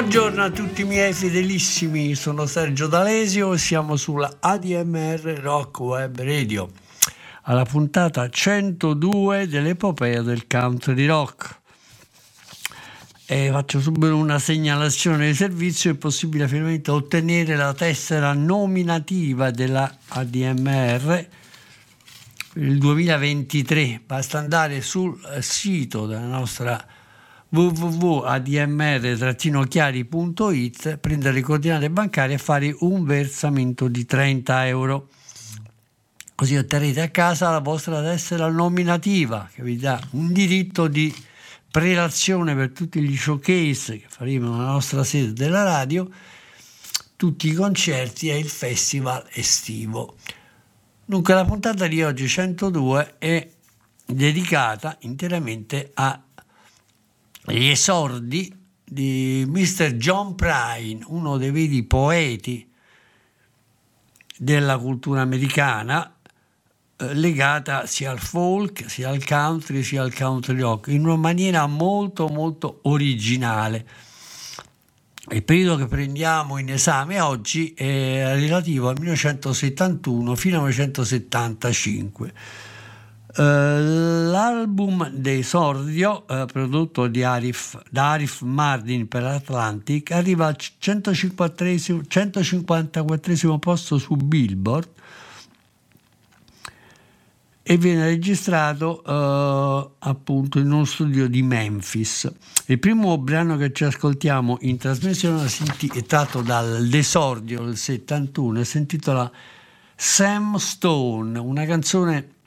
Buongiorno a tutti i miei fedelissimi, sono Sergio D'Alesio e siamo sulla ADMR Rock Web Radio, alla puntata 102 dell'epopea del country rock. E faccio subito una segnalazione di servizio, è possibile finalmente ottenere la tessera nominativa della ADMR il 2023. Basta andare sul sito della nostra www.admr-chiari.it, prendere le coordinate bancarie e fare un versamento di 30 euro. Così otterrete a casa la vostra tessera nominativa che vi dà un diritto di prelazione per tutti gli showcase che faremo nella nostra sede della radio, tutti i concerti e il festival estivo. Dunque la puntata di oggi 102 è dedicata interamente agli esordi di Mr. John Prine, uno dei veri poeti della cultura americana, eh, legata sia al folk, sia al country, sia al country rock, in una maniera molto molto originale. Il periodo che prendiamo in esame oggi è relativo al 1971 fino al 1975. Eh, l'album d'esordio eh, prodotto Arif, da Arif Mardin per Atlantic arriva al 154, 154 posto su Billboard e viene registrato eh, appunto in uno studio di Memphis. Il primo brano che ci ascoltiamo in trasmissione è tratto dall'esordio del 71 e si intitola Sam Stone, una canzone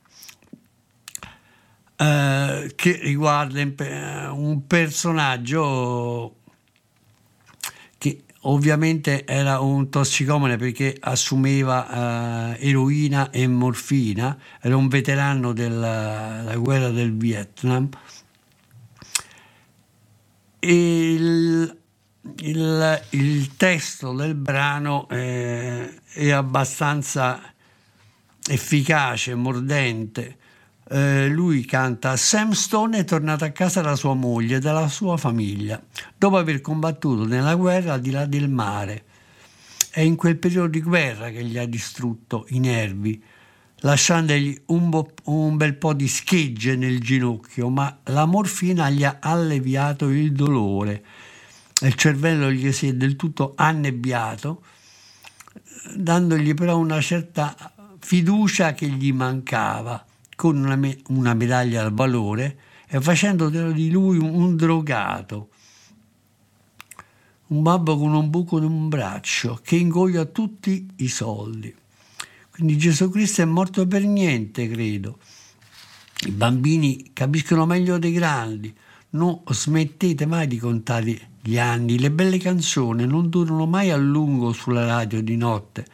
eh, che riguarda un personaggio che ovviamente era un tossicomane perché assumeva eh, eroina e morfina, era un veterano della guerra del Vietnam. Il, il, il testo del brano eh, è abbastanza efficace, mordente. Eh, lui canta Sam Stone è tornato a casa da sua moglie e dalla sua famiglia dopo aver combattuto nella guerra al di là del mare. È in quel periodo di guerra che gli ha distrutto i nervi, lasciandogli un, bo- un bel po' di schegge nel ginocchio, ma la morfina gli ha alleviato il dolore. Il cervello gli si è del tutto annebbiato, dandogli però una certa fiducia che gli mancava con una, me- una medaglia al valore e facendo di lui un, un drogato, un babbo con un buco in un braccio che ingoia tutti i soldi. Quindi Gesù Cristo è morto per niente, credo. I bambini capiscono meglio dei grandi. Non smettete mai di contare gli anni. Le belle canzoni non durano mai a lungo sulla radio di notte.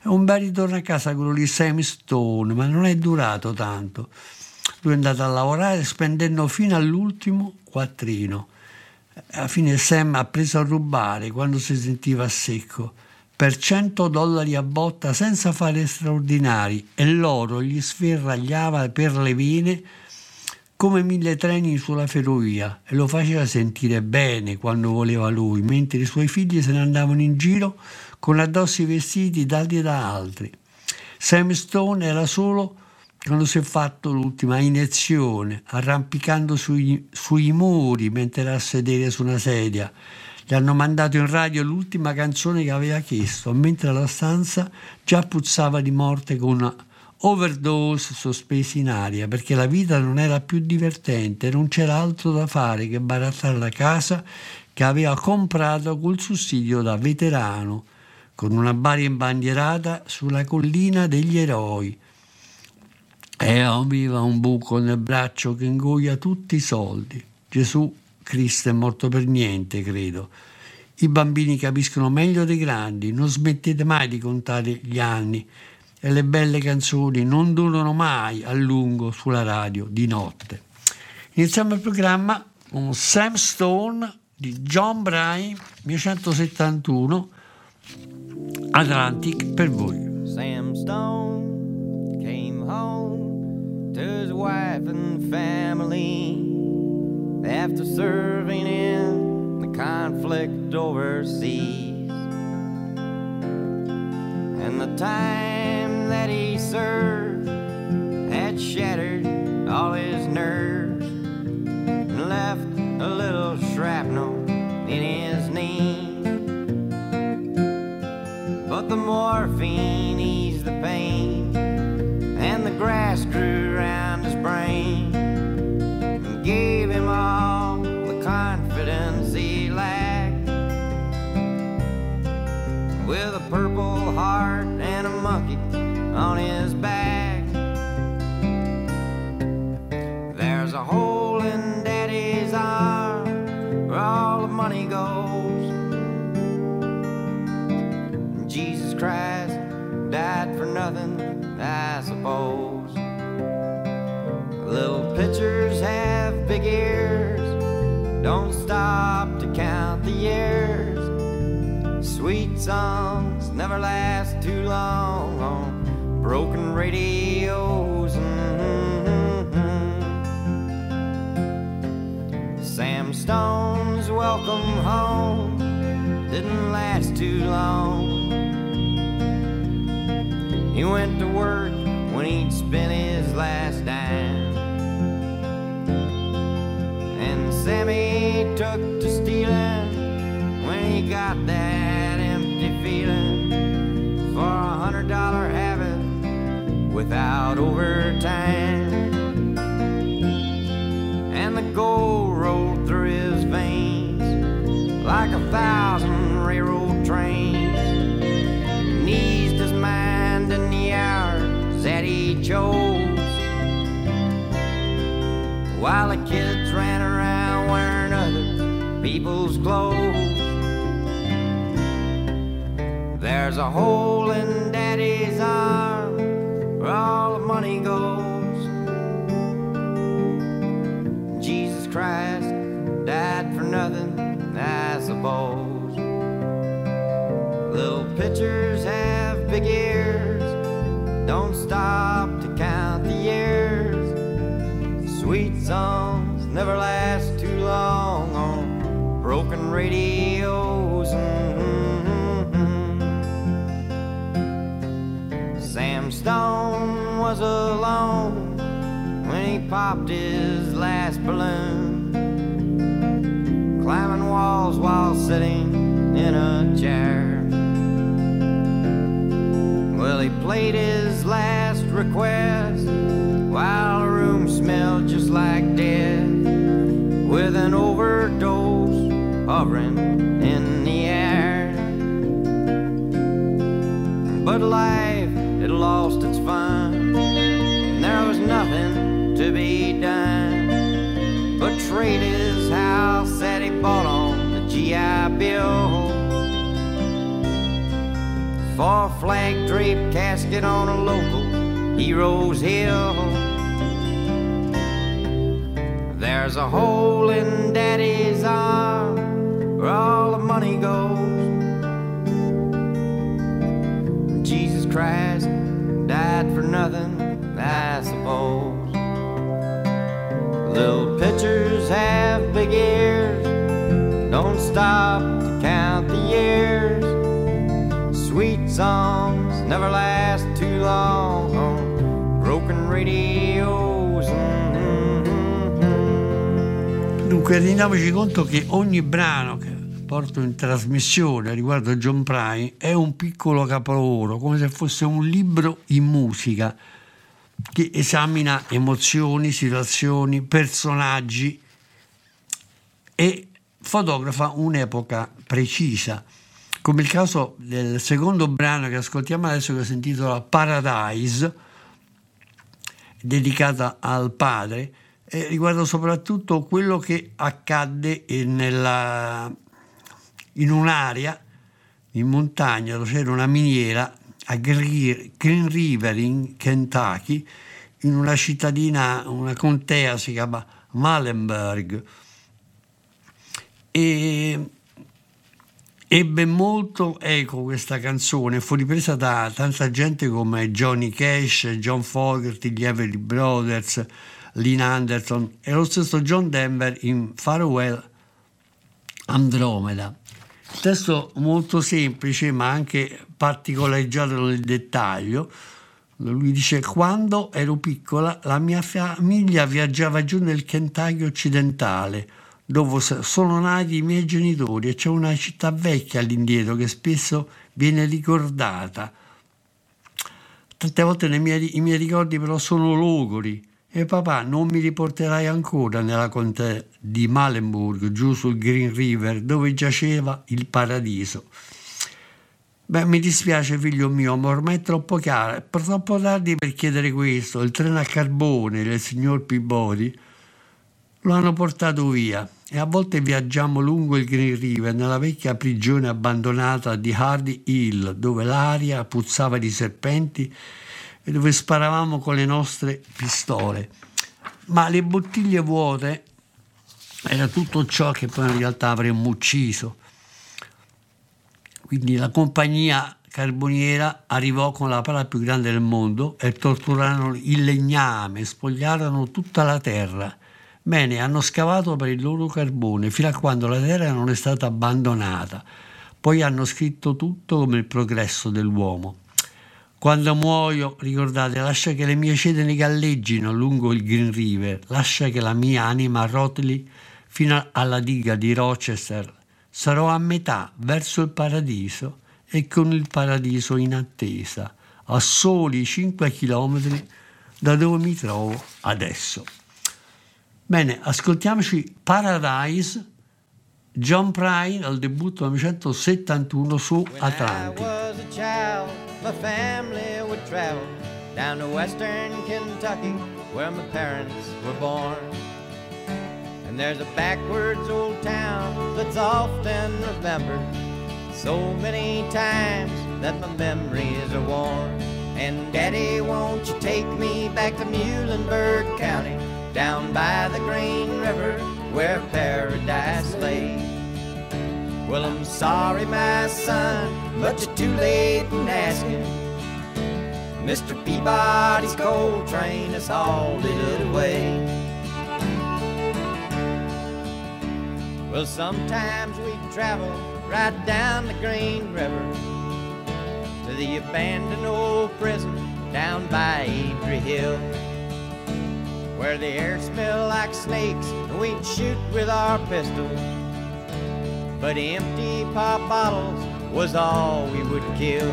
È un bel ritorno a casa quello di Sam Stone, ma non è durato tanto. Lui è andato a lavorare spendendo fino all'ultimo quattrino alla fine Sam ha preso a rubare quando si sentiva a secco per 100 dollari a botta senza fare straordinari e l'oro gli sferragliava per le vene come mille treni sulla ferrovia e lo faceva sentire bene quando voleva lui, mentre i suoi figli se ne andavano in giro con addosso i vestiti dati da altri. Sam Stone era solo quando si è fatto l'ultima iniezione, arrampicando sui, sui muri mentre era a sedere su una sedia. Gli hanno mandato in radio l'ultima canzone che aveva chiesto, mentre la stanza già puzzava di morte con una overdose sospesi in aria perché la vita non era più divertente, non c'era altro da fare che barattare la casa che aveva comprato col sussidio da veterano, con una baria imbandierata sulla collina degli eroi. E aveva un buco nel braccio che ingoia tutti i soldi. Gesù Cristo è morto per niente, credo. I bambini capiscono meglio dei grandi, non smettete mai di contare gli anni e le belle canzoni non durano mai a lungo sulla radio di notte. Iniziamo il programma con Sam Stone di John Bryan 1971 Atlantic per voi. Sam Stone came home to his wife and family after serving in the conflict overseas. And the time that he served had shattered all his nerves and left a little shrapnel in his knee. But the morphine eased the pain, and the grass grew around his brain and gave him all the confidence he lacked. With a purple heart and a monkey on his Christ died for nothing, I suppose. Little pitchers have big ears, don't stop to count the years. Sweet songs never last too long on broken radios. Mhm. Sam Stone's welcome home didn't last too long. He went to work when he'd spent his last dime. And Sammy took to stealing when he got that empty feeling for a hundred dollar habit without overtime. And the gold rolled through his veins like a thousand chose. While the kids ran around wearing other people's clothes. There's a hole in daddy's arm where all the money goes. Jesus Christ died for nothing, I suppose. Little pitchers have big ears, don't stop songs never last too long on broken radios. Mhm. Sam Stone was alone when he popped his last balloon, climbing walls while sitting in a chair. Well, he played his last request while hovering in the air. But life had lost its fun, there was nothing to be done but trade his house that he bought on the GI Bill for a flag draped casket on a local hero's hill. There's a hole in daddy's arm where all the money goes. Jesus Christ died for nothing, I suppose. Little pitchers have big ears, don't stop to count the years. Sweet songs never last. Dunque rendiamoci conto che ogni brano che porto in trasmissione riguardo a John Prine è un piccolo capolavoro, come se fosse un libro in musica che esamina emozioni, situazioni, personaggi e fotografa un'epoca precisa, come il caso del secondo brano che ascoltiamo adesso che si intitola Paradise, dedicata al padre, e riguarda soprattutto quello che accadde nella in un'area in montagna dove c'era una miniera a Green River in Kentucky, in una cittadina, una contea si chiama Malenberg. E ebbe molto eco questa canzone, fu ripresa da tanta gente come Johnny Cash, John Fogerty, gli Everly Brothers, Lynn Anderson e lo stesso John Denver in Farewell Andromeda. Testo molto semplice ma anche particolareggiato nel dettaglio. Lui dice: Quando ero piccola, la mia famiglia viaggiava giù nel Kentucky occidentale, dove sono nati i miei genitori, e c'è una città vecchia all'indietro che spesso viene ricordata. Tante volte miei, i miei ricordi però sono logori e papà, non mi riporterai ancora nella contea di Malenburg, giù sul Green River, dove giaceva il paradiso. Beh, mi dispiace, figlio mio, ma ormai è troppo chiaro, è troppo tardi per chiedere questo. Il treno a carbone del signor Peabody lo hanno portato via e a volte viaggiamo lungo il Green River nella vecchia prigione abbandonata di Hardy Hill, dove l'aria puzzava di serpenti e dove sparavamo con le nostre pistole. Ma le bottiglie vuote era tutto ciò che poi in realtà avremmo ucciso. Quindi la compagnia carboniera arrivò con la pala più grande del mondo e torturarono il legname, spogliarono tutta la terra. Bene, hanno scavato per il loro carbone fino a quando la terra non è stata abbandonata. Poi hanno scritto tutto come il progresso dell'uomo. Quando muoio, ricordate, lascia che le mie ceneri galleggino lungo il Green River, lascia che la mia anima rotoli fino alla diga di Rochester. Sarò a metà verso il paradiso e con il paradiso in attesa, a soli 5 chilometri da dove mi trovo adesso. Bene, ascoltiamoci Paradise, John Prine al debutto 1971 su Atlantic. my family would travel down to western Kentucky where my parents were born. And there's a backwards old town that's often remembered so many times that my memories are worn. And Daddy, won't you take me back to Muhlenberg County, down by the Green River where paradise lay? Well, I'm sorry, my son, but you're too late in asking. Mr. Peabody's coal train has hauled it away. Well, sometimes we travel right down the Green River the abandoned old prison down by Adrie Hill, where the air smelled like snakes and we'd shoot with our pistols but empty pop bottles was all we would kill.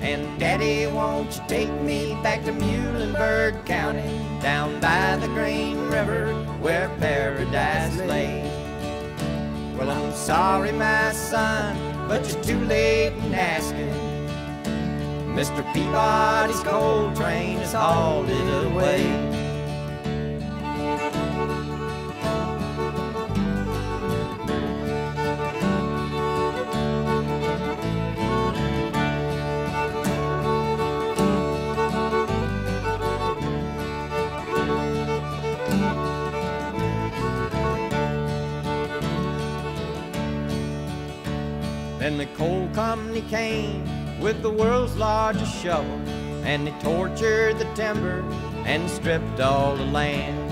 And Daddy, won't you take me back to Muhlenberg County, down by the Green River where paradise lay? Well, I'm sorry, my son, but you're too late in asking. Mr. Peabody's coal train has hauled it away. And the coal company came with the world's largest shovel, and they tortured the timber and stripped all the land.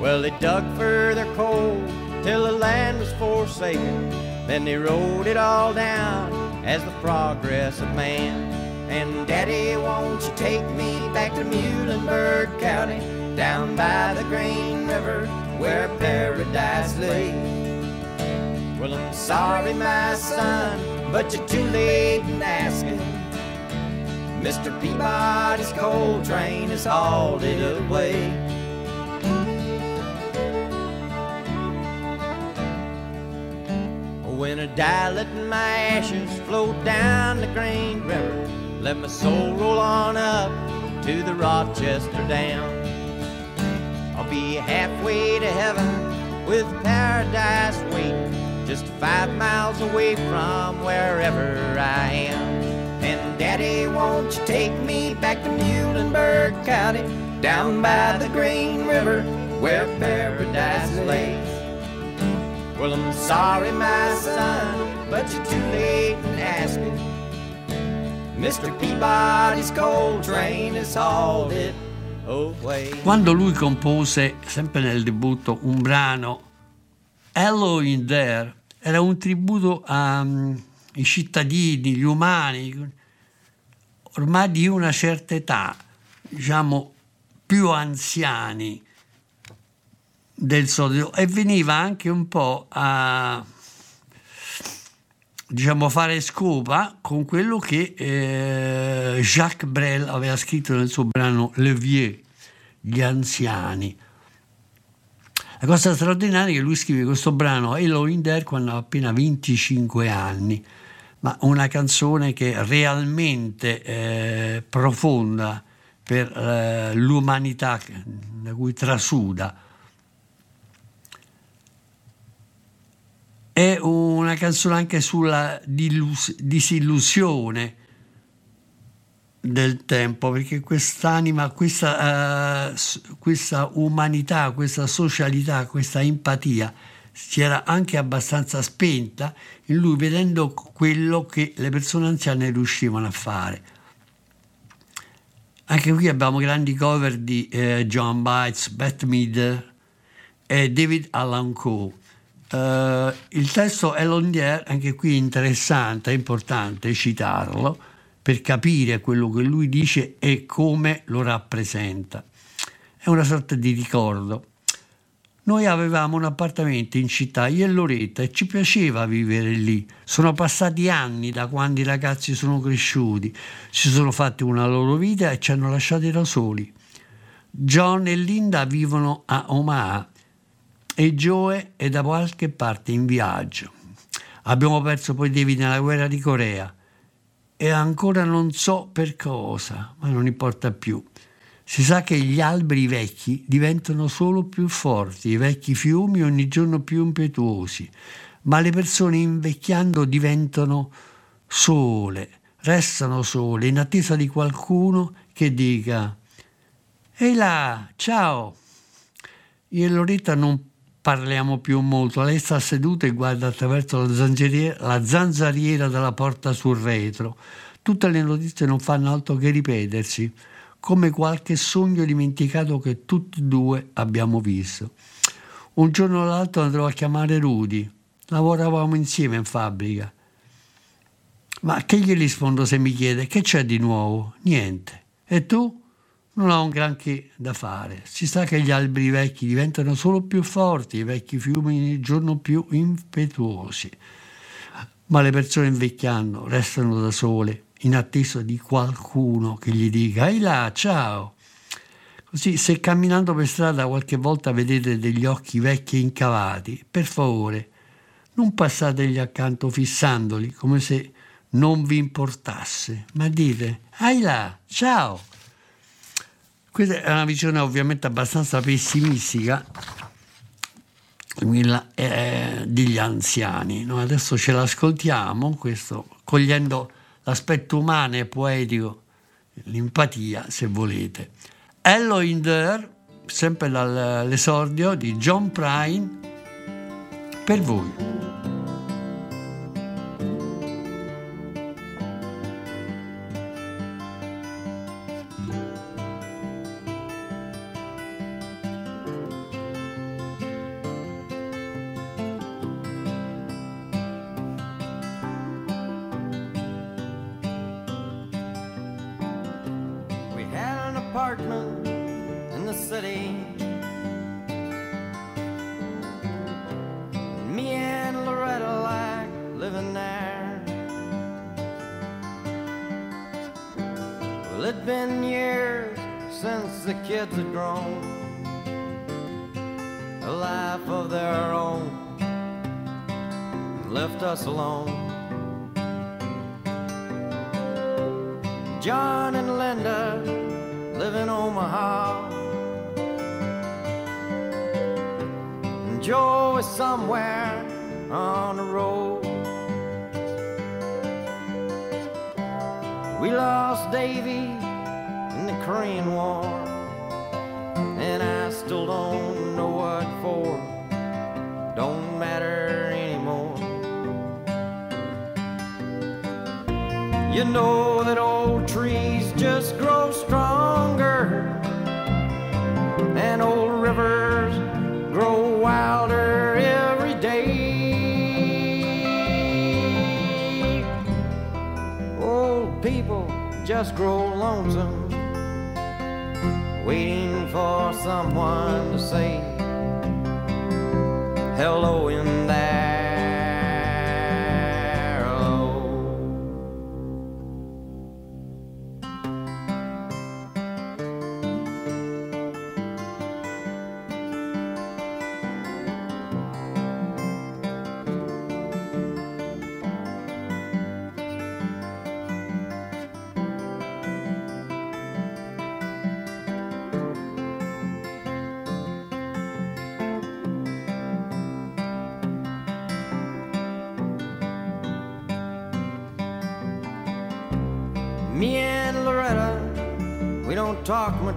Well, they dug for their coal till the land was forsaken. Then they wrote it all down as the progress of man. And Daddy, won't you take me back to Muhlenberg County, down by the Green River where paradise lay? Well, I'm sorry, my son, but you're too late in asking. Mr. Peabody's coal train has hauled it away. When I die, let my ashes float down the Green River. Let my soul roll on up to the Rochester Dam. I'll be halfway to heaven with paradise waiting, just five miles away from wherever I am. And Daddy, won't you take me back to Muhlenberg County, down by the Green River, where paradise lays? Well, I'm sorry, my son, but you're too late in asking. Mr. Peabody's coal train has hauled it. Quando lui compose, sempre nel debutto, un brano Hello in There, era un tributo ai cittadini, gli umani, ormai di una certa età, diciamo più anziani del solito, e veniva anche un po' a diciamo, fare scopa con quello che eh, Jacques Brel aveva scritto nel suo brano Le Vieux, gli anziani. La cosa straordinaria è che lui scrive questo brano in There quando ha appena 25 anni, ma una canzone che è realmente eh, profonda per eh, l'umanità da cui trasuda. È una canzone anche sulla disillusione del tempo, perché quest'anima, questa, uh, questa umanità, questa socialità, questa empatia si era anche abbastanza spenta in lui vedendo quello che le persone anziane riuscivano a fare. Anche qui abbiamo grandi cover di eh, John Bites, Bette Mead e David Allan Coe. Uh, il testo è Londier, anche qui interessante, è importante citarlo per capire quello che lui dice e come lo rappresenta. È una sorta di ricordo. Noi avevamo un appartamento in città, io e Loretta, e ci piaceva vivere lì. Sono passati anni da quando i ragazzi sono cresciuti, si sono fatti una loro vita e ci hanno lasciati da soli. John e Linda vivono a Omaha e Joe è da qualche parte in viaggio. Abbiamo perso poi David nella guerra di Corea e ancora non so per cosa, ma non importa più. Si sa che gli alberi vecchi diventano solo più forti, i vecchi fiumi ogni giorno più impetuosi, ma le persone invecchiando diventano sole, restano sole in attesa di qualcuno che dica Ehi là, ciao! E Loretta non parliamo più molto. Lei sta seduta e guarda attraverso la zanzariera, la zanzariera della porta sul retro. Tutte le notizie non fanno altro che ripetersi, come qualche sogno dimenticato che tutti e due abbiamo visto. Un giorno o l'altro andrò a chiamare Rudy. Lavoravamo insieme in fabbrica. Ma che gli rispondo se mi chiede che c'è di nuovo? Niente. E tu? Non ha un granché da fare. Si sa che gli alberi vecchi diventano solo più forti, i vecchi fiumi ogni giorno più impetuosi. Ma le persone invecchiando restano da sole, in attesa di qualcuno che gli dica Ehi là, ciao! Così, se camminando per strada qualche volta vedete degli occhi vecchi incavati, per favore, non passategli accanto fissandoli come se non vi importasse, ma dite Ehi là, ciao! Questa è una visione ovviamente abbastanza pessimistica eh, degli anziani. No? Adesso ce l'ascoltiamo, questo, cogliendo l'aspetto umano e poetico, l'empatia se volete. Hello in there, sempre dall'esordio di John Prine, per voi. Just grow lonesome, waiting for someone to say hello in there.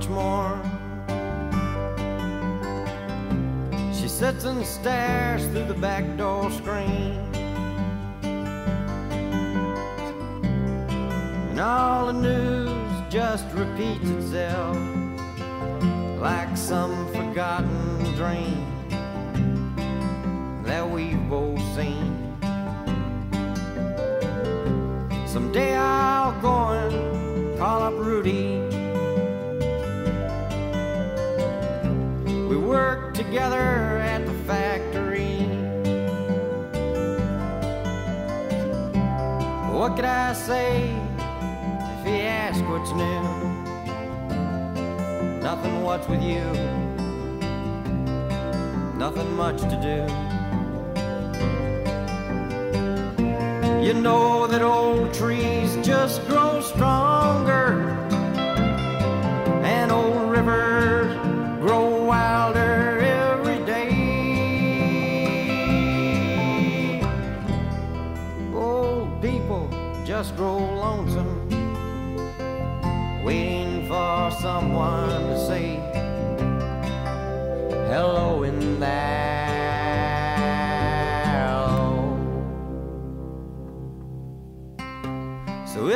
More. She sits and stares through the back door screen. And all the news just repeats itself with you? Nothing much to do.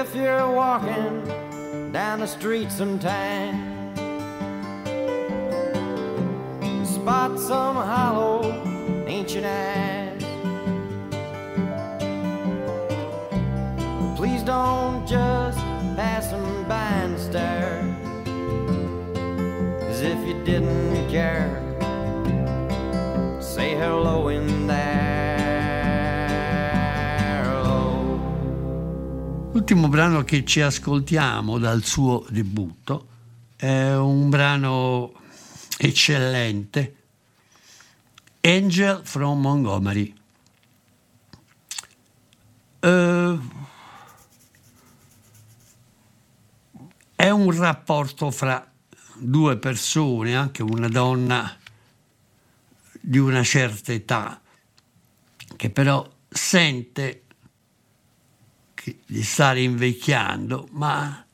If you're walking down the street sometime, spot some hollow ancient eyes, please don't just pass them by and stare, as if you didn't care. Say hello in there. L'ultimo brano che ci ascoltiamo dal suo debutto è un brano eccellente, Angel from Montgomery. Eh, è un rapporto fra due persone, anche una donna di una certa età, che però sente che- di stare invecchiando, ma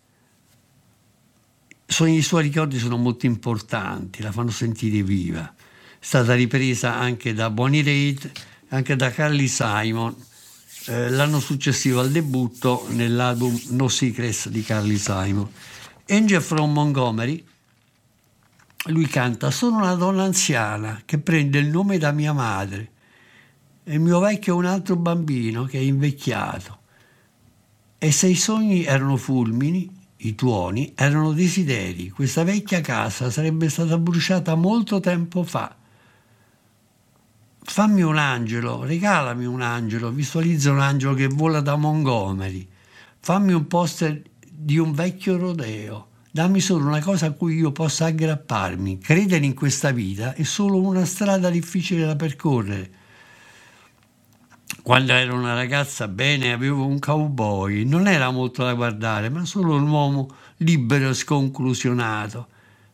so- i suoi ricordi sono molto importanti, la fanno sentire viva. È stata ripresa anche da Bonnie Raitt, anche da Carly Simon, eh, l'anno successivo al debutto nell'album No Secrets di Carly Simon. Angel from Montgomery, lui canta, sono una donna anziana che prende il nome da mia madre e il mio vecchio è un altro bambino che è invecchiato. E se i sogni erano fulmini, i tuoni erano desideri. Questa vecchia casa sarebbe stata bruciata molto tempo fa. Fammi un angelo, regalami un angelo, visualizza un angelo che vola da Montgomery. Fammi un poster di un vecchio rodeo. Dammi solo una cosa a cui io possa aggrapparmi. Credere in questa vita è solo una strada difficile da percorrere. Quando ero una ragazza, bene, avevo un cowboy, non era molto da guardare, ma solo un uomo libero e sconclusionato.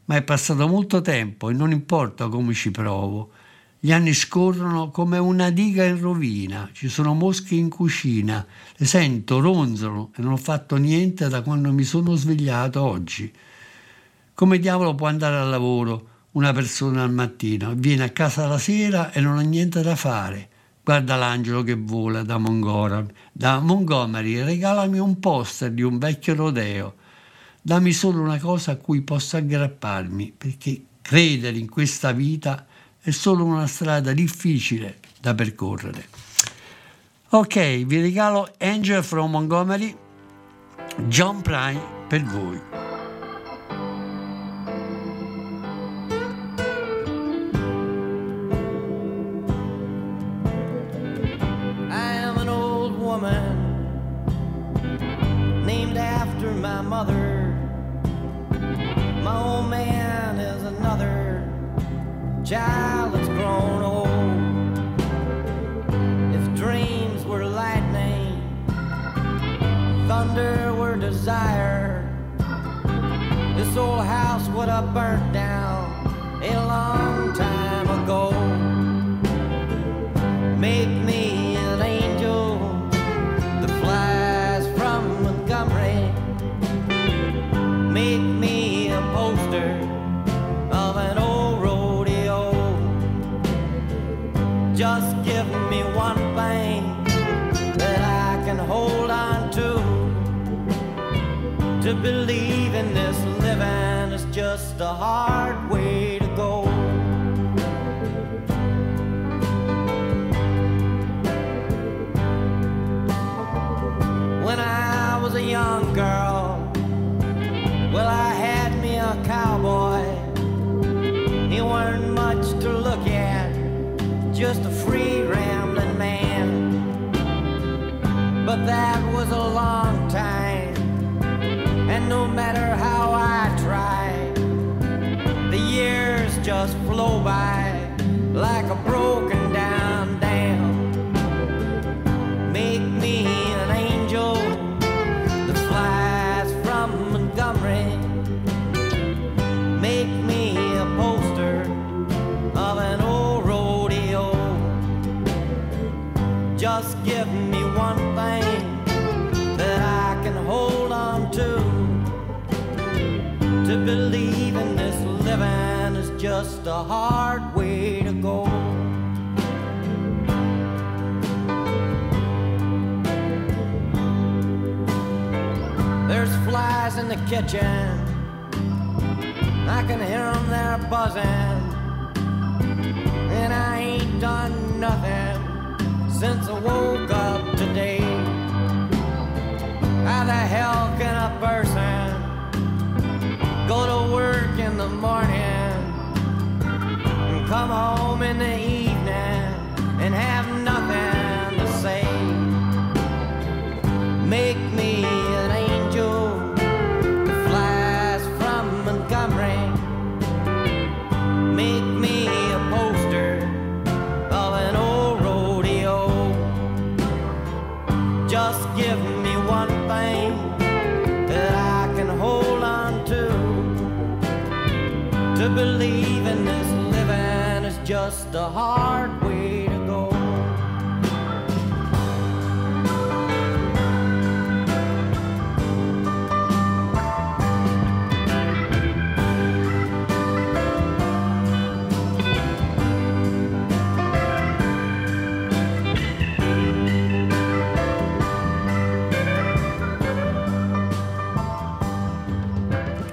Ma è passato molto tempo e non importa come ci provo. Gli anni scorrono come una diga in rovina, ci sono mosche in cucina, le sento, ronzano e non ho fatto niente da quando mi sono svegliato oggi. Come diavolo può andare al lavoro una persona al mattino, viene a casa la sera e non ha niente da fare? Guarda l'angelo che vola da, Mongora, da Montgomery, regalami un poster di un vecchio rodeo. Dammi solo una cosa a cui posso aggrapparmi, perché credere in questa vita è solo una strada difficile da percorrere. Ok, vi regalo Angel from Montgomery, John Prime per voi. Child that's grown old. If dreams were lightning, thunder were desire, this old house would have burnt down a long time ago. Make To believe in this living is just a hard way to go. When I was a young girl, well, I had me a cowboy. He weren't much to look at, just a free rambling man. But that was a long matter how I just a hard way to go. There's flies in the kitchen. I can hear them there buzzing. And I ain't done nothing since I woke up today. How the hell can a person go to work in the morning come home in the evening and have nothing to say? Make me an angel that flies from Montgomery. Make me a poster of an old rodeo. Just give me one thing that I can hold on to. To believe just a hard way to go.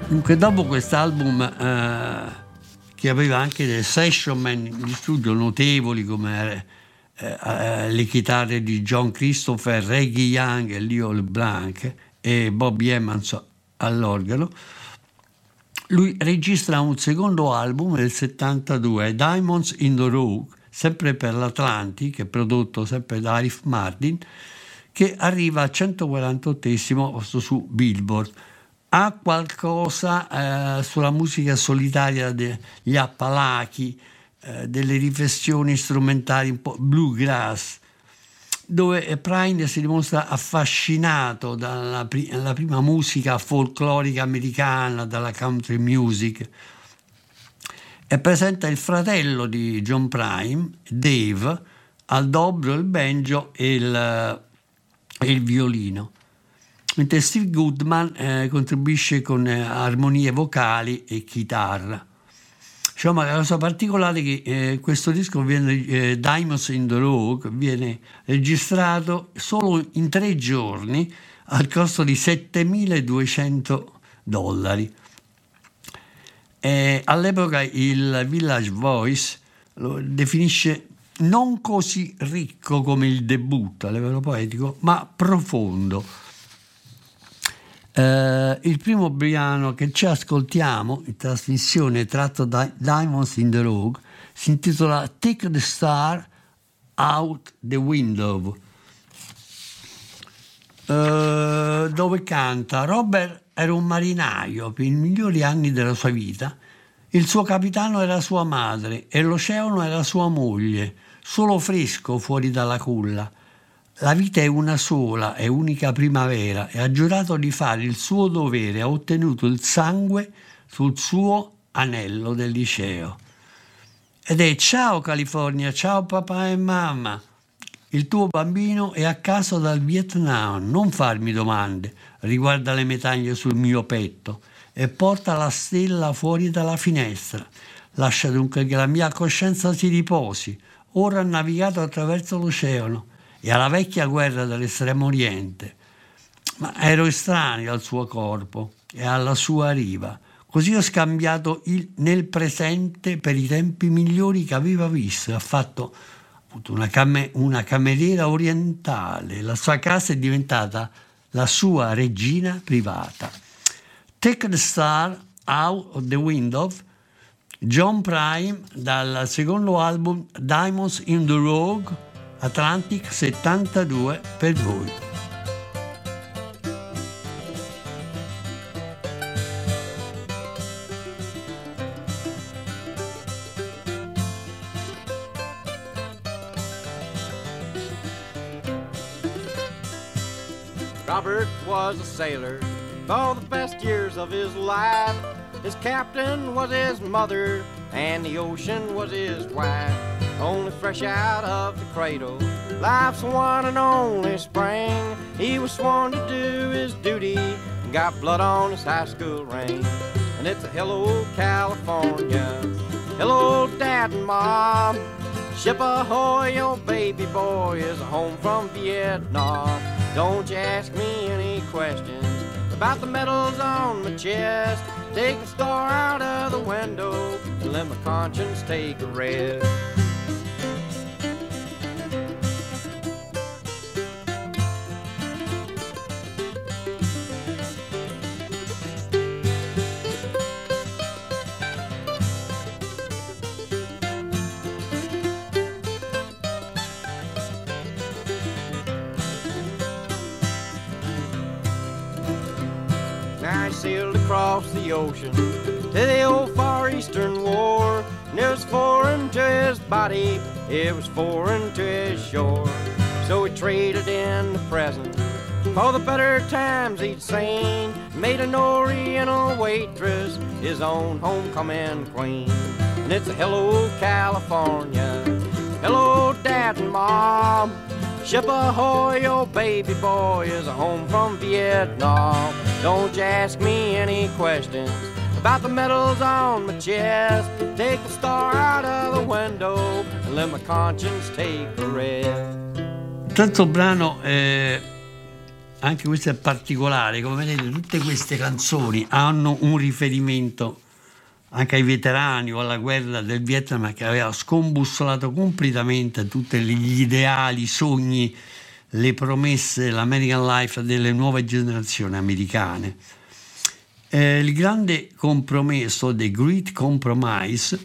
Dunque, dopo quest'album eh, che aveva anche dei session man in studio notevoli come eh, eh, le chitarre di John Christopher, Reggie Young e Leo LeBlanc e Bobby Emmons all'organo. Lui registra un secondo album nel 72, Diamonds in the Rogue, sempre per l'Atlantic, prodotto sempre da Arif Martin, che arriva al 148 posto su Billboard. Ha qualcosa eh, sulla musica solitaria degli Appalachi, eh, delle riflessioni strumentali un po' bluegrass, dove Prine si dimostra affascinato dalla pri- prima musica folclorica americana, dalla country music. E presenta il fratello di John Prime, Dave, al dobro il banjo e il, e il violino, mentre Steve Goodman eh, contribuisce con eh, armonie vocali e chitarra. Diciamo, la cosa particolare è che eh, questo disco viene, eh, Diamonds in the Rogue, viene registrato solo in tre giorni al costo di 7.200 dollari. Eh, all'epoca il Village Voice lo definisce non così ricco come il debutto a livello poetico, ma profondo Uh, il primo brano che ci ascoltiamo in trasmissione tratto da Diamonds in the Rogue si intitola Take the Star Out the Window, uh, dove canta? Robert era un marinaio per i migliori anni della sua vita, il suo capitano era sua madre e l'oceano era sua moglie, solo fresco fuori dalla culla la vita è una sola e unica primavera e ha giurato di fare il suo dovere, ha ottenuto il sangue sul suo anello del liceo. Ed è ciao California, ciao papà e mamma. Il tuo bambino è a casa dal Vietnam, non farmi domande, riguarda le medaglie sul mio petto e porta la stella fuori dalla finestra. Lascia dunque che la mia coscienza si riposi. Ora ha navigato attraverso l'oceano e alla vecchia guerra dell'estremo oriente, ma ero estraneo al suo corpo e alla sua riva. Così ho scambiato il nel presente per i tempi migliori che aveva visto. Ha fatto una, cam- una cameriera orientale. La sua casa è diventata la sua regina privata. Take the Star Out of the Window, John Prime dal secondo album Diamonds in the Rogue Atlantic 72 per voi. Robert was a sailor all the best years of his life. His captain was his mother, and the ocean was his wife only fresh out of the cradle. Life's one and only spring. He was sworn to do his duty and got blood on his high school ring. And it's a hello, California. Hello, Dad and Mom. Ship ahoy, your baby boy is home from Vietnam. Don't you ask me any questions about the medals on my chest. Take the star out of the window and let my conscience take a rest. Ocean to the old Far Eastern War. And it was foreign to his body, it was foreign to his shore. So he traded in the present for the better times he'd seen. Made an Oriental waitress his own homecoming queen. And it's a hello, California. Hello, Dad and Mom. Ship ahoy, your baby boy is home from Vietnam. Don't you ask me any questions about the medals on my chest. Take the star out of the window and let my conscience take the rest. Tanto brano, eh, anche questo è particolare, come vedete tutte queste canzoni hanno un riferimento anche ai veterani o alla guerra del Vietnam che aveva scombussolato completamente tutti gli ideali, i sogni, le promesse, l'American Life delle nuove generazioni americane. Eh, il grande compromesso, The Great Compromise,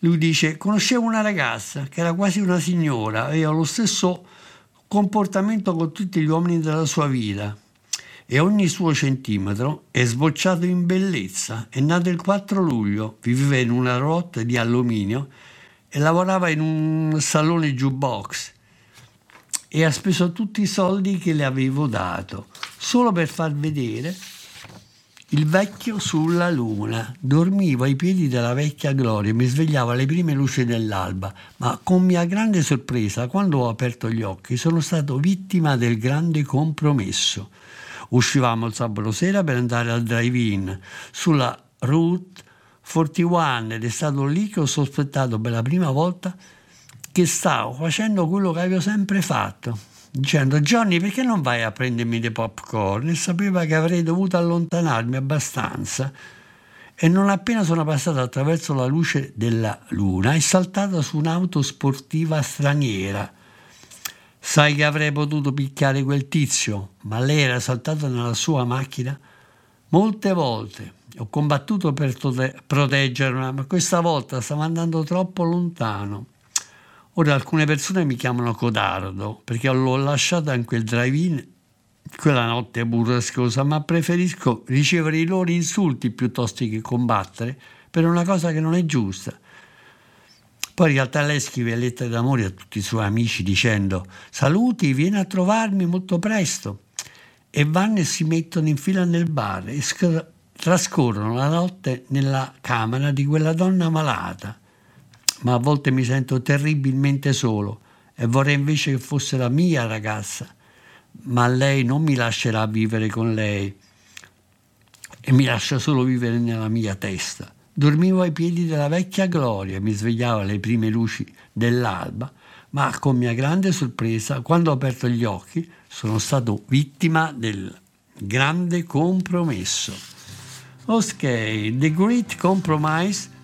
lui dice, conoscevo una ragazza che era quasi una signora, aveva lo stesso comportamento con tutti gli uomini della sua vita e ogni suo centimetro è sbocciato in bellezza. È nato il 4 luglio, viveva in una rotta di alluminio e lavorava in un salone jukebox e ha speso tutti i soldi che le avevo dato solo per far vedere il vecchio sulla luna. Dormivo ai piedi della vecchia gloria e mi svegliavo alle prime luci dell'alba, ma con mia grande sorpresa, quando ho aperto gli occhi, sono stato vittima del grande compromesso. Uscivamo il sabato sera per andare al drive-in sulla Route 41 ed è stato lì che ho sospettato per la prima volta che stavo facendo quello che avevo sempre fatto, dicendo Johnny perché non vai a prendermi dei popcorn? E sapeva che avrei dovuto allontanarmi abbastanza. E non appena sono passato attraverso la luce della luna, è saltata su un'auto sportiva straniera. Sai che avrei potuto picchiare quel tizio, ma lei era saltata nella sua macchina molte volte. Ho combattuto per proteggerla, ma questa volta stava andando troppo lontano. Ora alcune persone mi chiamano codardo perché l'ho lasciata in quel drive-in quella notte burrascosa, ma preferisco ricevere i loro insulti piuttosto che combattere per una cosa che non è giusta. Poi in realtà lei scrive lettere d'amore a tutti i suoi amici dicendo saluti, vieni a trovarmi molto presto. E vanno e si mettono in fila nel bar e sc- trascorrono la notte nella camera di quella donna malata ma a volte mi sento terribilmente solo e vorrei invece che fosse la mia ragazza, ma lei non mi lascerà vivere con lei e mi lascia solo vivere nella mia testa. Dormivo ai piedi della vecchia gloria, mi svegliavo alle prime luci dell'alba, ma con mia grande sorpresa, quando ho aperto gli occhi, sono stato vittima del grande compromesso. Ok, The Great Compromise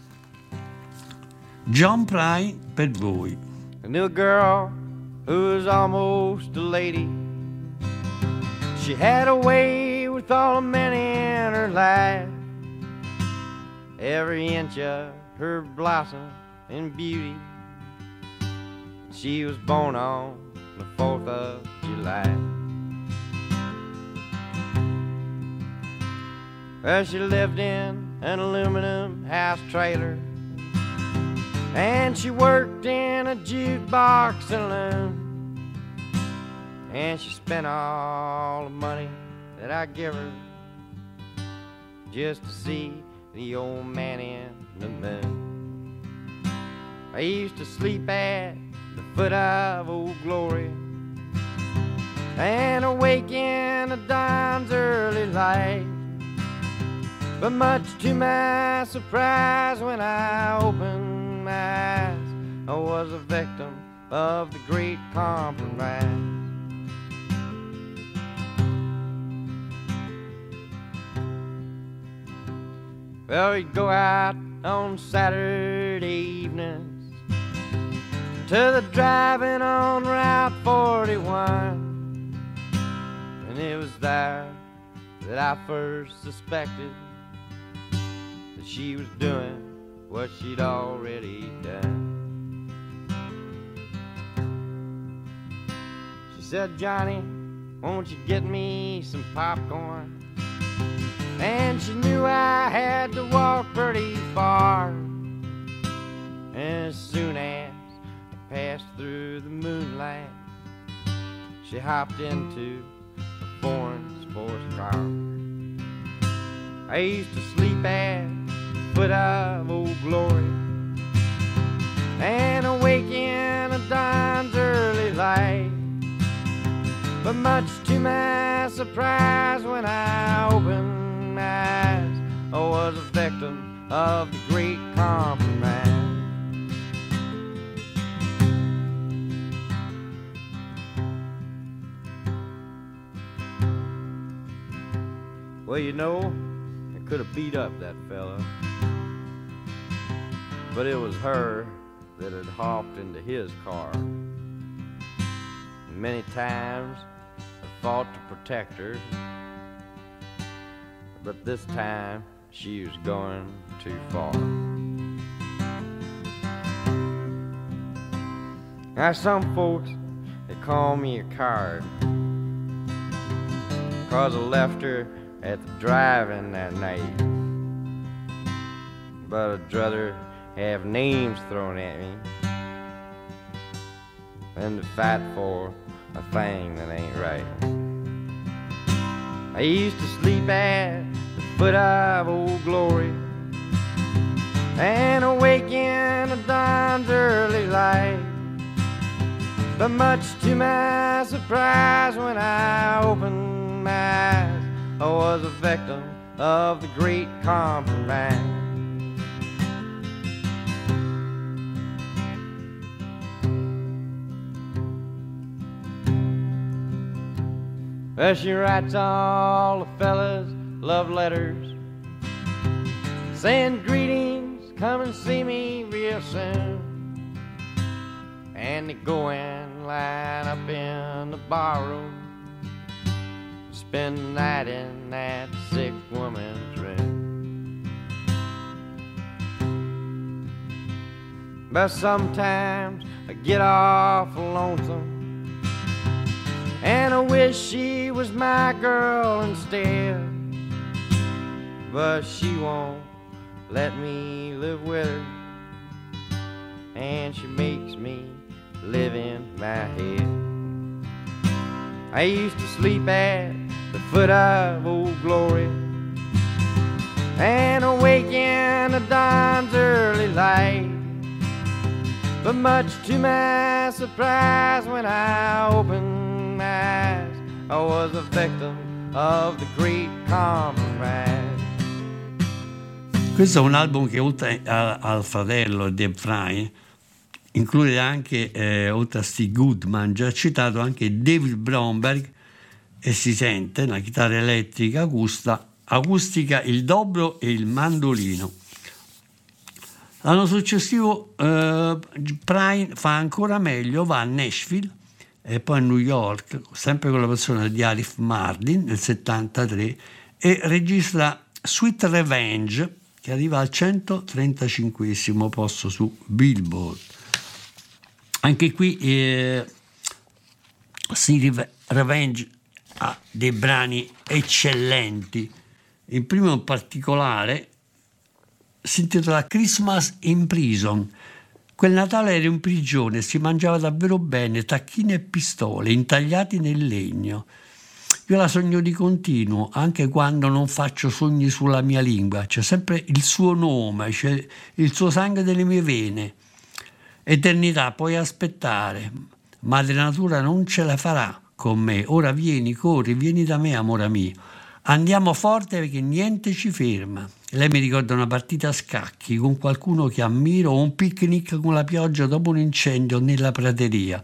John Prine per voi. A girl who was almost a lady. She had a way with all the men in her life. Every inch of her blossom and beauty. She was born on the 4th of July. Well, she lived in an aluminum house trailer and she worked in a jukebox saloon. And she spent all the money that I give her just to see the old man in the moon. I used to sleep at the foot of Old Glory and awake in the dawn's early light. But much to my surprise when I opened my eyes. I was a victim of the great compromise. Well, we'd go out on Saturday evenings to the driving on Route 41. And it was there that I first suspected that she was doing what she'd already done. She said, Johnny, won't you get me some popcorn? And she knew I had to walk pretty far. As soon as I passed through the moonlight, she hopped into a foreign sports car. I used to sleep at foot of old glory and awake in a dawn's early light. But much to my surprise, when I opened my eyes, I was a victim of the great compromise. Well, you know, I could have beat up that fella. But it was her that had hopped into his car. Many times I fought to protect her. but this time she was going too far. Now, some folks, they call me a coward. Cause I left her at the drive-in that night. But I'd rather have names thrown at me than to fight for a thing that ain't right. I used to sleep at the foot of Old Glory and awake in dawn's early light. But much to my surprise, when I opened my eyes, I was a victim of the great compromise. Well, she writes all the fellas love letters, saying greetings, come and see me real soon. And they go and line up in the barroom, spend the night in that sick woman's room. But sometimes I get awful lonesome. And I wish she was my girl instead. But she won't let me live with her. And she makes me live in my head. I used to sleep at the foot of Old Glory. And awake in the dawn's early light. But much to my surprise when I opened eyes, I was a victim of the great compromise. Questo è un album che oltre a- al fratello Dave Fry include anche, eh, oltre a Steve Goodman, già citato anche David Bromberg e si sente la chitarra elettrica acusta, acustica, il dobro e il mandolino. L'anno successivo eh, Prine fa ancora meglio, va a Nashville e poi a New York, sempre con la persona di Arif Mardin nel 73, e registra Sweet Revenge, che arriva al 135 posto su Billboard. Anche qui eh, Steve Revenge ha dei brani eccellenti. Il primo in particolare si intitola Christmas in Prison. Quel Natale ero in prigione, si mangiava davvero bene, tacchine e pistole intagliati nel legno. Io la sogno di continuo, anche quando non faccio sogni sulla mia lingua. C'è sempre il suo nome, c'è il suo sangue delle mie vene. Eternità, puoi aspettare. Madre Natura non ce la farà con me. Ora vieni, corri, vieni da me, amore mio. Andiamo forte perché niente ci ferma. Lei mi ricorda una partita a scacchi con qualcuno che ammiro o un picnic con la pioggia dopo un incendio nella prateria.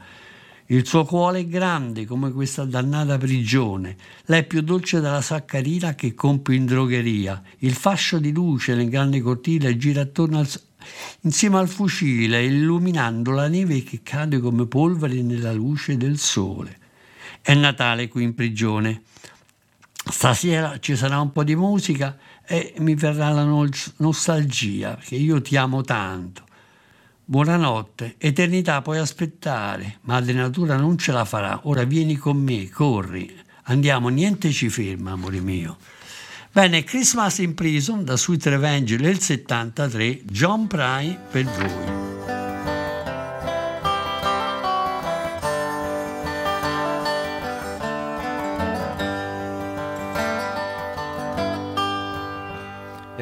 Il suo cuore è grande come questa dannata prigione. Lei è più dolce della saccarina che compri in drogheria. Il fascio di luce nel grande cortile gira attorno al, insieme al fucile, illuminando la neve che cade come polvere nella luce del sole. È Natale qui in prigione. Stasera ci sarà un po' di musica e mi verrà la nostalgia, perché io ti amo tanto. Buonanotte, eternità puoi aspettare, madre natura non ce la farà, ora vieni con me, corri, andiamo, niente ci ferma, amore mio. Bene, Christmas in Prison da Sweet Revenge del 73, John Pry per voi.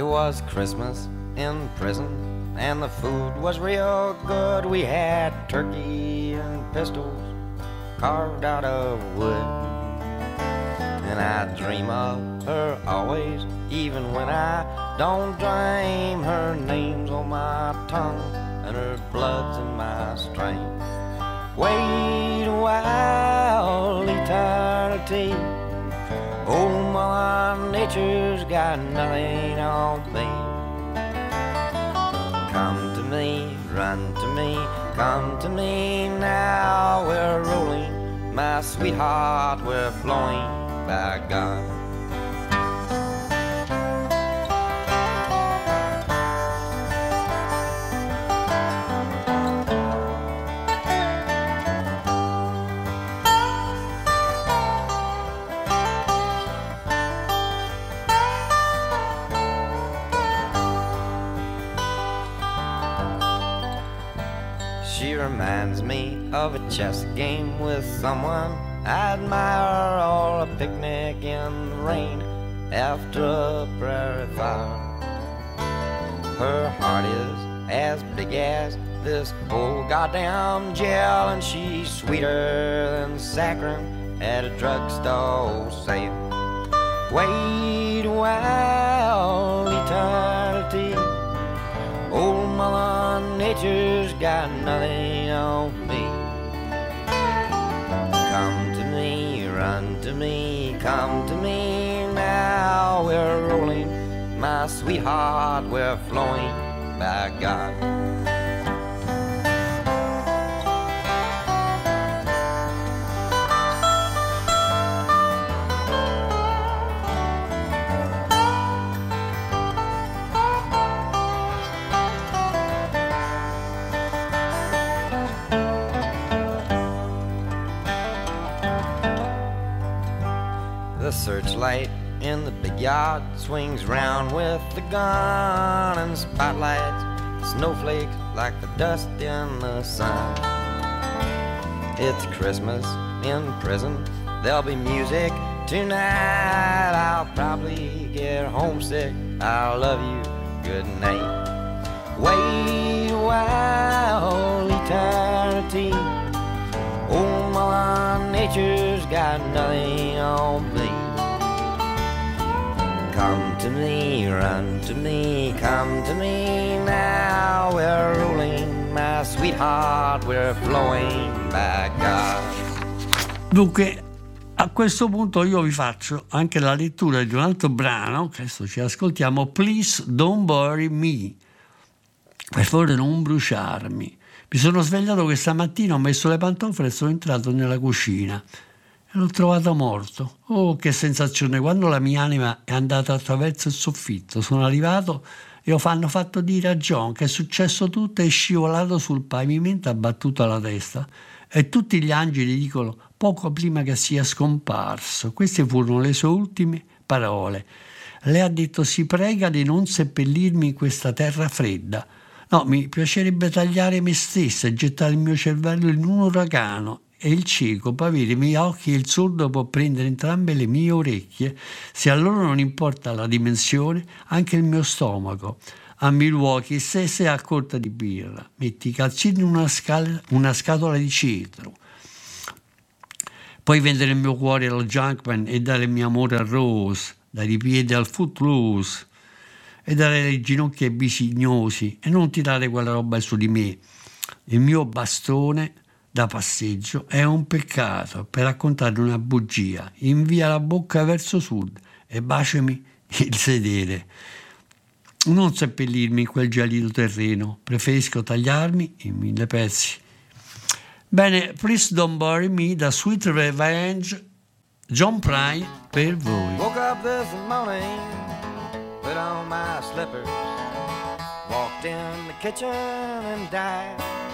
It was Christmas in prison, and the food was real good. We had turkey and pistols carved out of wood. And I dream of her always, even when I don't dream. Her name's on my tongue, and her blood's in my strength. Wait a while, eternity. Oh, my nature's got nothing on me. Come to me, run to me, come to me now. We're rolling, my sweetheart, we're flowing by God. Of a chess game with someone I admire or a picnic in the rain after a prairie fire. Her heart is as big as this whole goddamn jail, and she's sweeter than saccharin at a drugstore sale. Wait a while, eternity. Old Mother Nature's got nothing on come to me now. We're rolling, my sweetheart, we're flowing by God. Searchlight in the big yard swings round with the gun and spotlights snowflakes like the dust in the sun. It's Christmas in prison. There'll be music tonight. I'll probably get homesick. I love you. Good night. Wait a while, eternity. Oh, my nature's got nothing on. Come to me, run to me, come to me now. We're rolling, my sweetheart, we're flowing by God. Dunque, a questo punto io vi faccio anche la lettura di un altro brano, che adesso ci ascoltiamo, Please Don't Bury Me. Per favore non bruciarmi. Mi sono svegliato questa mattina, ho messo le pantofole e sono entrato nella cucina l'ho trovato morto. Oh, che sensazione! Quando la mia anima è andata attraverso il soffitto, sono arrivato e ho hanno fatto dire a John che è successo tutto, è scivolato sul pavimento, ha battuto la testa e tutti gli angeli dicono poco prima che sia scomparso. Queste furono le sue ultime parole. Lei ha detto si prega di non seppellirmi in questa terra fredda. No, mi piacerebbe tagliare me stessa e gettare il mio cervello in un uragano e il cieco può avere i miei occhi e il sordo può prendere entrambe le mie orecchie. Se a loro non importa la dimensione, anche il mio stomaco. A Milwaukee se sei a corta di birra, metti i calzini in una, scala, una scatola di cedro. Puoi vendere il mio cuore allo Junkman e dare il mio amore a Rose, dare i piedi al footloose e dare le ginocchia ai bisignosi e non tirare quella roba su di me. Il mio bastone da passeggio è un peccato per raccontare una bugia. Invia la bocca verso sud e baciami il sedere. Non seppellirmi in quel gelido terreno, preferisco tagliarmi in mille pezzi. Bene, Please Don't Bury Me da Sweet Revenge, John Prine per voi. Woke up this morning, put on my slippers, walked in the kitchen and died.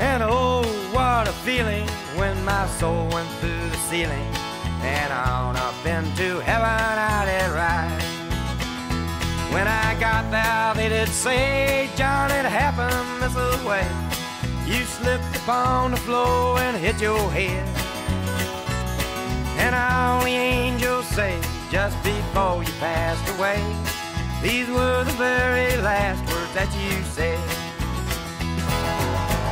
And oh, what a feeling when my soul went through the ceiling and on up into heaven I did ride. When I got there, they did say, John, it happened this way. You slipped upon the floor and hit your head. And all the angels say, just before you passed away, these were the very last words that you said.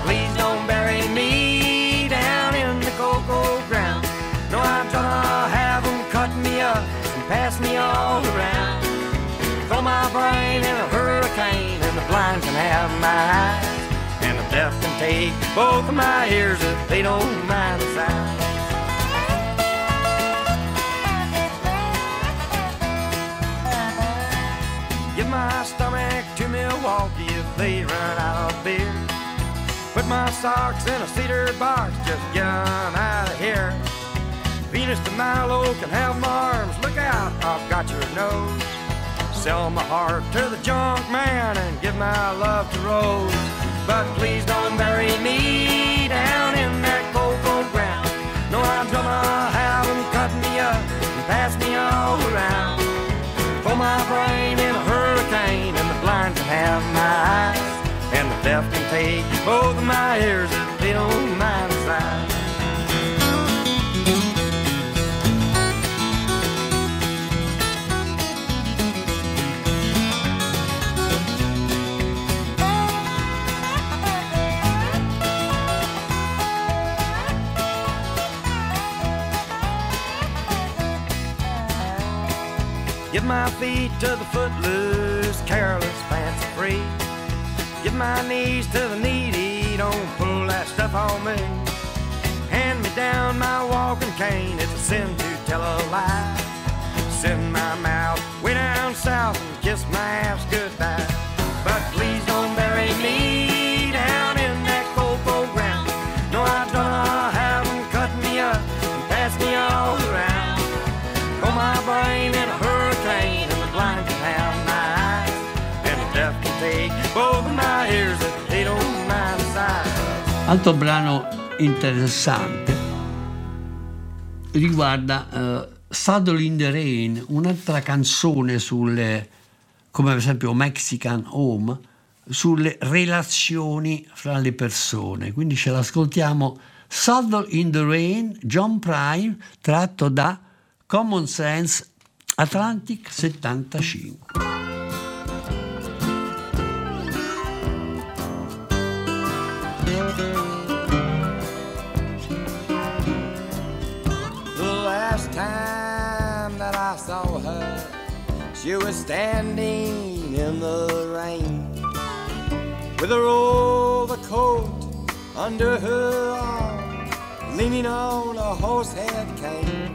Please don't bury me down in the cocoa ground. No, I'm gonna have them cut me up and pass me all around. Throw my brain in a hurricane, and the blind can have my eyes. And the deaf can take both of my ears if they don't mind the sound. Give my stomach to Milwaukee if they run out of beer. Put my socks in a cedar box, just get out of here. Venus de Milo can have my arms, look out, I've got your nose. Sell my heart to the junk man and give my love to Rose. But please don't bury me down in that cold, cold ground. No, I'm gonna have them cut me up and pass me all around. For my brain death can take both of my ears and fill my eyes. mind. Give my feet to the footloose, careless, fancy free. Give my knees to the needy, don't pull that stuff on me. Hand me down my walking cane, it's a sin to tell a lie. Send my mouth way down south and kiss my ass goodbye. Altro brano interessante riguarda uh, Saddle in the Rain, un'altra canzone sulle, come per esempio Mexican Home, sulle relazioni fra le persone. Quindi ce l'ascoltiamo Saddle in the Rain, John Prime, tratto da Common Sense Atlantic 75. She was standing in the rain with her overcoat under her arm, leaning on a horsehead cane.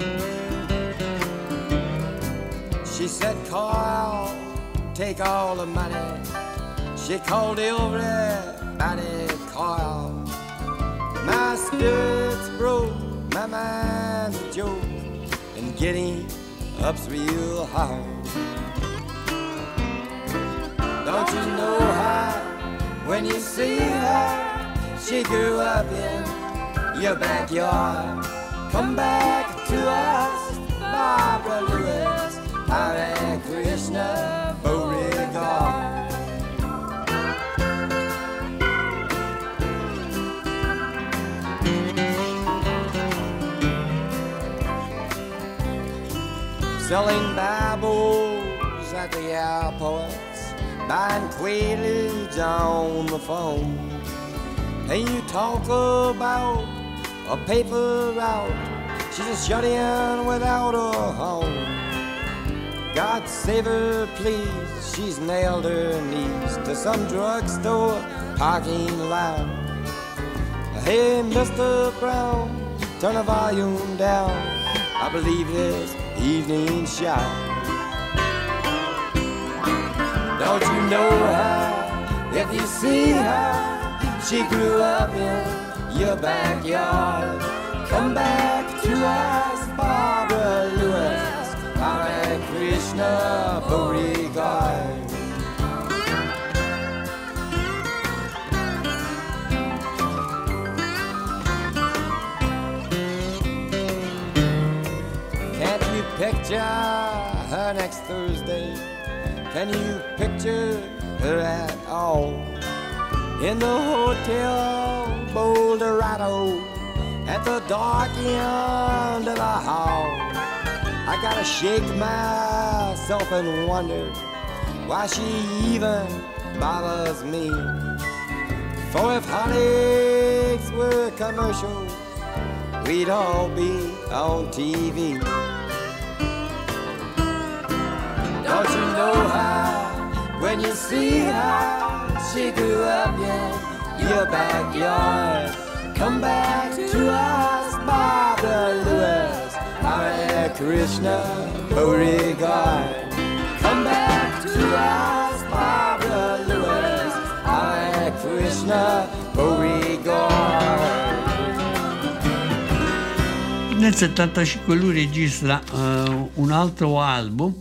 She said, Carl, take all the money. She called everybody Carl. My spirits broke, my mind's a joke, and getting up's real hard. Don't you know how, when you see her, she grew up in your backyard. Come back to us, Barbara Lewis, Hare Krishna, selling Bibles at the airports, buying Quaaludes on the phone. And you talk about a paper route, she's a shut-in without a home. God save her, please, she's nailed her knees to some drugstore parking lot. Hey, Mr. Brown, turn the volume down. I believe this evening shot. Don't you know her? If you see her, she grew up in your backyard. Come back to us, Barbara Lewis, Hare Krishna, Beauregard. Picture her next Thursday? Can you picture her at all? In the Hotel Boulderado at the dark end of the hall. I gotta shake myself and wonder why she even bothers me. For if heartaches were commercial, we'd all be on TV. Know her when you see her? She grew up in your backyard. Come back to us, Barbara Lewis, Hare Krishna, Beauregard. Come back to us, Barbara Lewis, Hare Krishna, Beauregard. Nel 75 lui registra eh, un altro album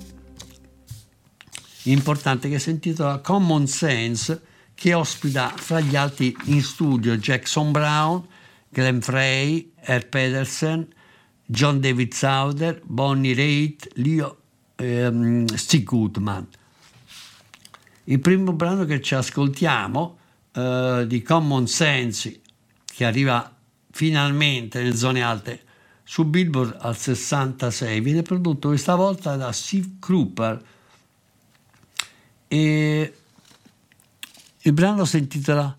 importante che si intitola Common Sense che ospita fra gli altri in studio Jackson Brown, Glenn Frey, Herb Pedersen, John David Souther, Bonnie Raitt, Leo ehm, Steve Goodman. Il primo brano che ci ascoltiamo uh, di Common Sense che arriva finalmente nelle zone alte su Billboard al 66 viene prodotto questa volta da Steve Cropper e il brano si intitola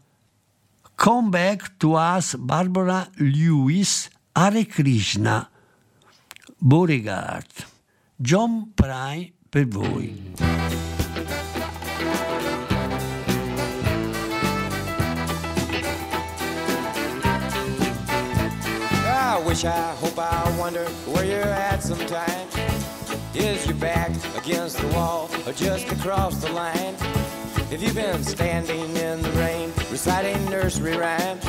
Come Back to Us Barbara Lewis Hare Krishna Beauregard John Prime per voi. I wish, I hope, I wonder where you're at sometime. Is your back against the wall or just across the line? If you've been standing in the rain, reciting nursery rhymes,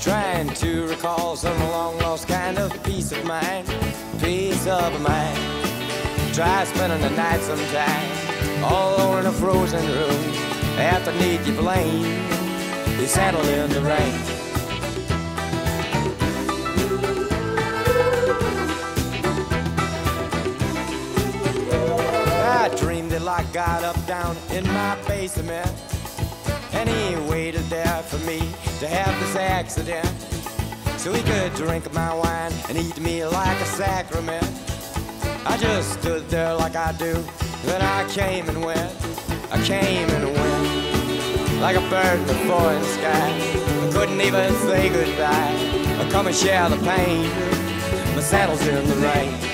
trying to recall some long lost kind of peace of mind, peace of mind. Try spending the night sometime, all alone in a frozen room. After need you blame, you settle in the rain. I dreamed that I got up down in my basement. And he waited there for me to have this accident. So he could drink my wine and eat me like a sacrament. I just stood there like I do Then I came and went. I came and went Like a bird in the foreign sky. I couldn't even say goodbye I come and share the pain. My saddle's in the rain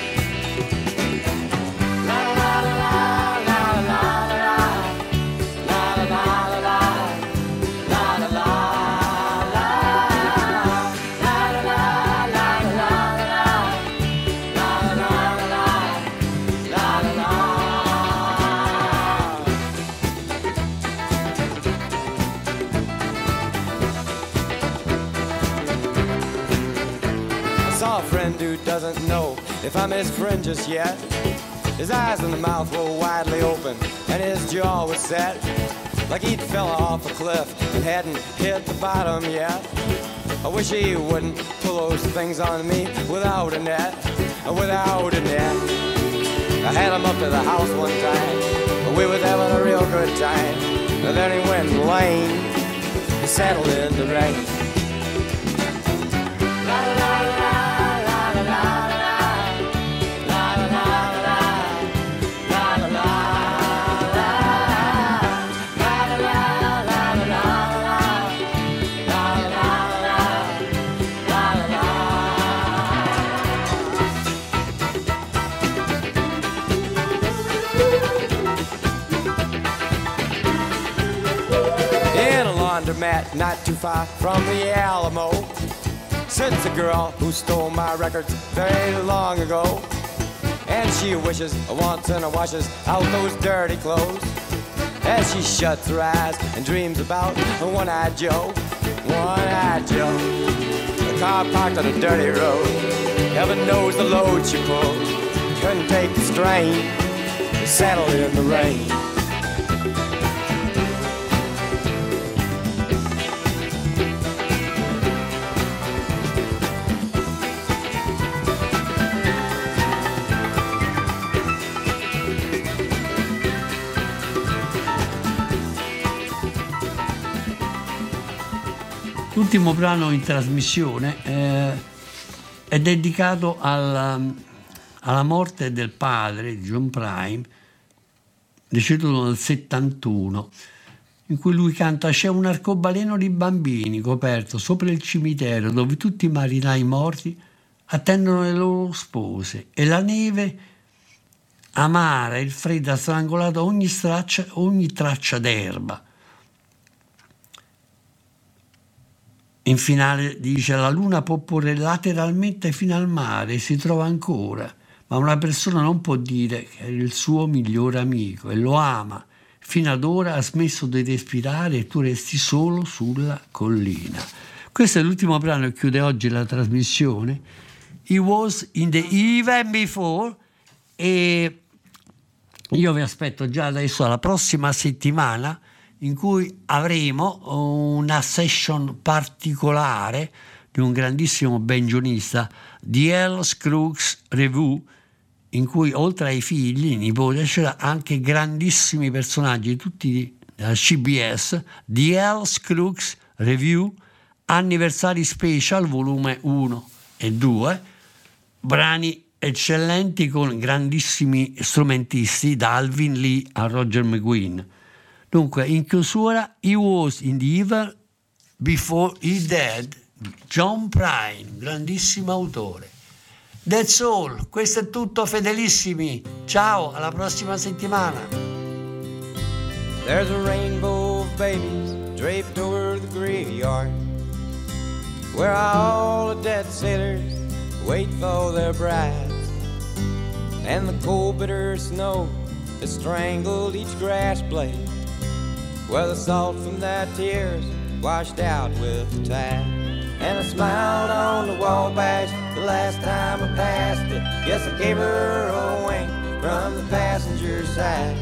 if I'm his friend just yet. His eyes and the mouth were widely open, and his jaw was set like he'd fell off a cliff and hadn't hit the bottom yet. I wish he wouldn't pull those things on me without a net, uh, without a net. I had him up to the house one time, but we was having a real good time. And then he went lame, he settled in the rain. Not too far from the Alamo sits a girl who stole my records very long ago. And she wishes, wants, and washes out those dirty clothes. As she shuts her eyes and dreams about a one-eyed Joe, one-eyed Joe. The car parked on a dirty road. Heaven knows the load she pulled. Couldn't take the strain. Settled in the rain. L'ultimo brano in trasmissione eh, è dedicato alla, alla morte del padre John Prime, deceduto nel 71, in cui lui canta C'è un arcobaleno di bambini coperto sopra il cimitero dove tutti i marinai morti attendono le loro spose e la neve amara e il freddo ha strangolato ogni, straccia, ogni traccia d'erba. In finale dice la luna può porre lateralmente fino al mare si trova ancora, ma una persona non può dire che è il suo migliore amico e lo ama. Fino ad ora ha smesso di respirare e tu resti solo sulla collina. Questo è l'ultimo brano che chiude oggi la trasmissione. He was in the even before e io vi aspetto già adesso alla prossima settimana in cui avremo una session particolare di un grandissimo banjonista di L. Scruggs Revue in cui oltre ai figli, nipoti, c'erano anche grandissimi personaggi, tutti eh, CBS, Hells Crooks Review, Anniversary Special, volume 1 e 2, brani eccellenti con grandissimi strumentisti, da Alvin Lee a Roger McGuinn. Dunque, in chiusura, He was in the evil before he dead, John Prine, grandissimo autore. That's all, questo è tutto fedelissimi. Ciao, alla prossima settimana. There's a rainbow of babies draped over the graveyard where all the dead sailors wait for their brides. And the cold bitter snow has strangled each grass blade where the salt from their tears washed out with the tide. And I smiled on the wall Wabash the last time I passed it. Yes, I gave her a wink from the passenger side.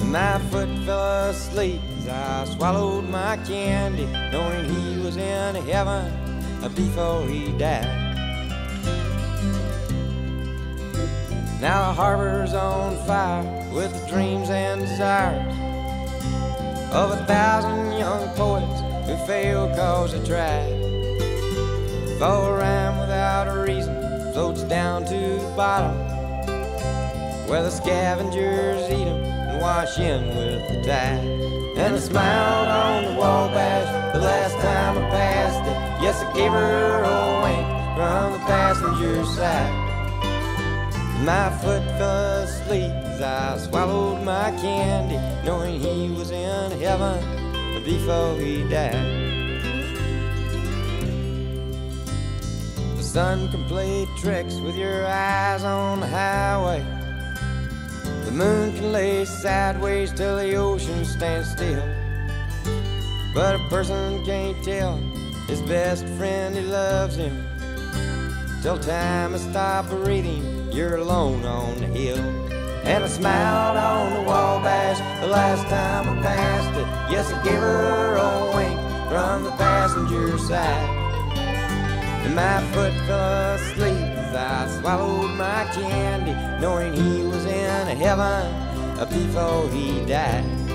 And my foot fell asleep as I swallowed my candy, knowing he was in heaven before he died. Now the harbor's on fire with dreams and desires of a thousand young poets who fail cause they tried. For a rhyme without a reason floats down to the bottom where the scavengers eat eat 'em and wash in with the tide. And I smiled on the wall Wabash the last time I passed it. Yes, I gave her a wink from the passenger side. My foot fell asleep as I swallowed my candy, knowing he was in heaven before he died. The sun can play tricks with your eyes on the highway. The moon can lay sideways till the ocean stands still. But a person can't tell his best friend he loves him till time has stopped breathing. You're alone on the hill. And I smiled on the Wabash the last time I passed it. Yes, I gave her a wink from the passenger side. And my foot fell asleep as I swallowed my candy, knowing he was in heaven before he died.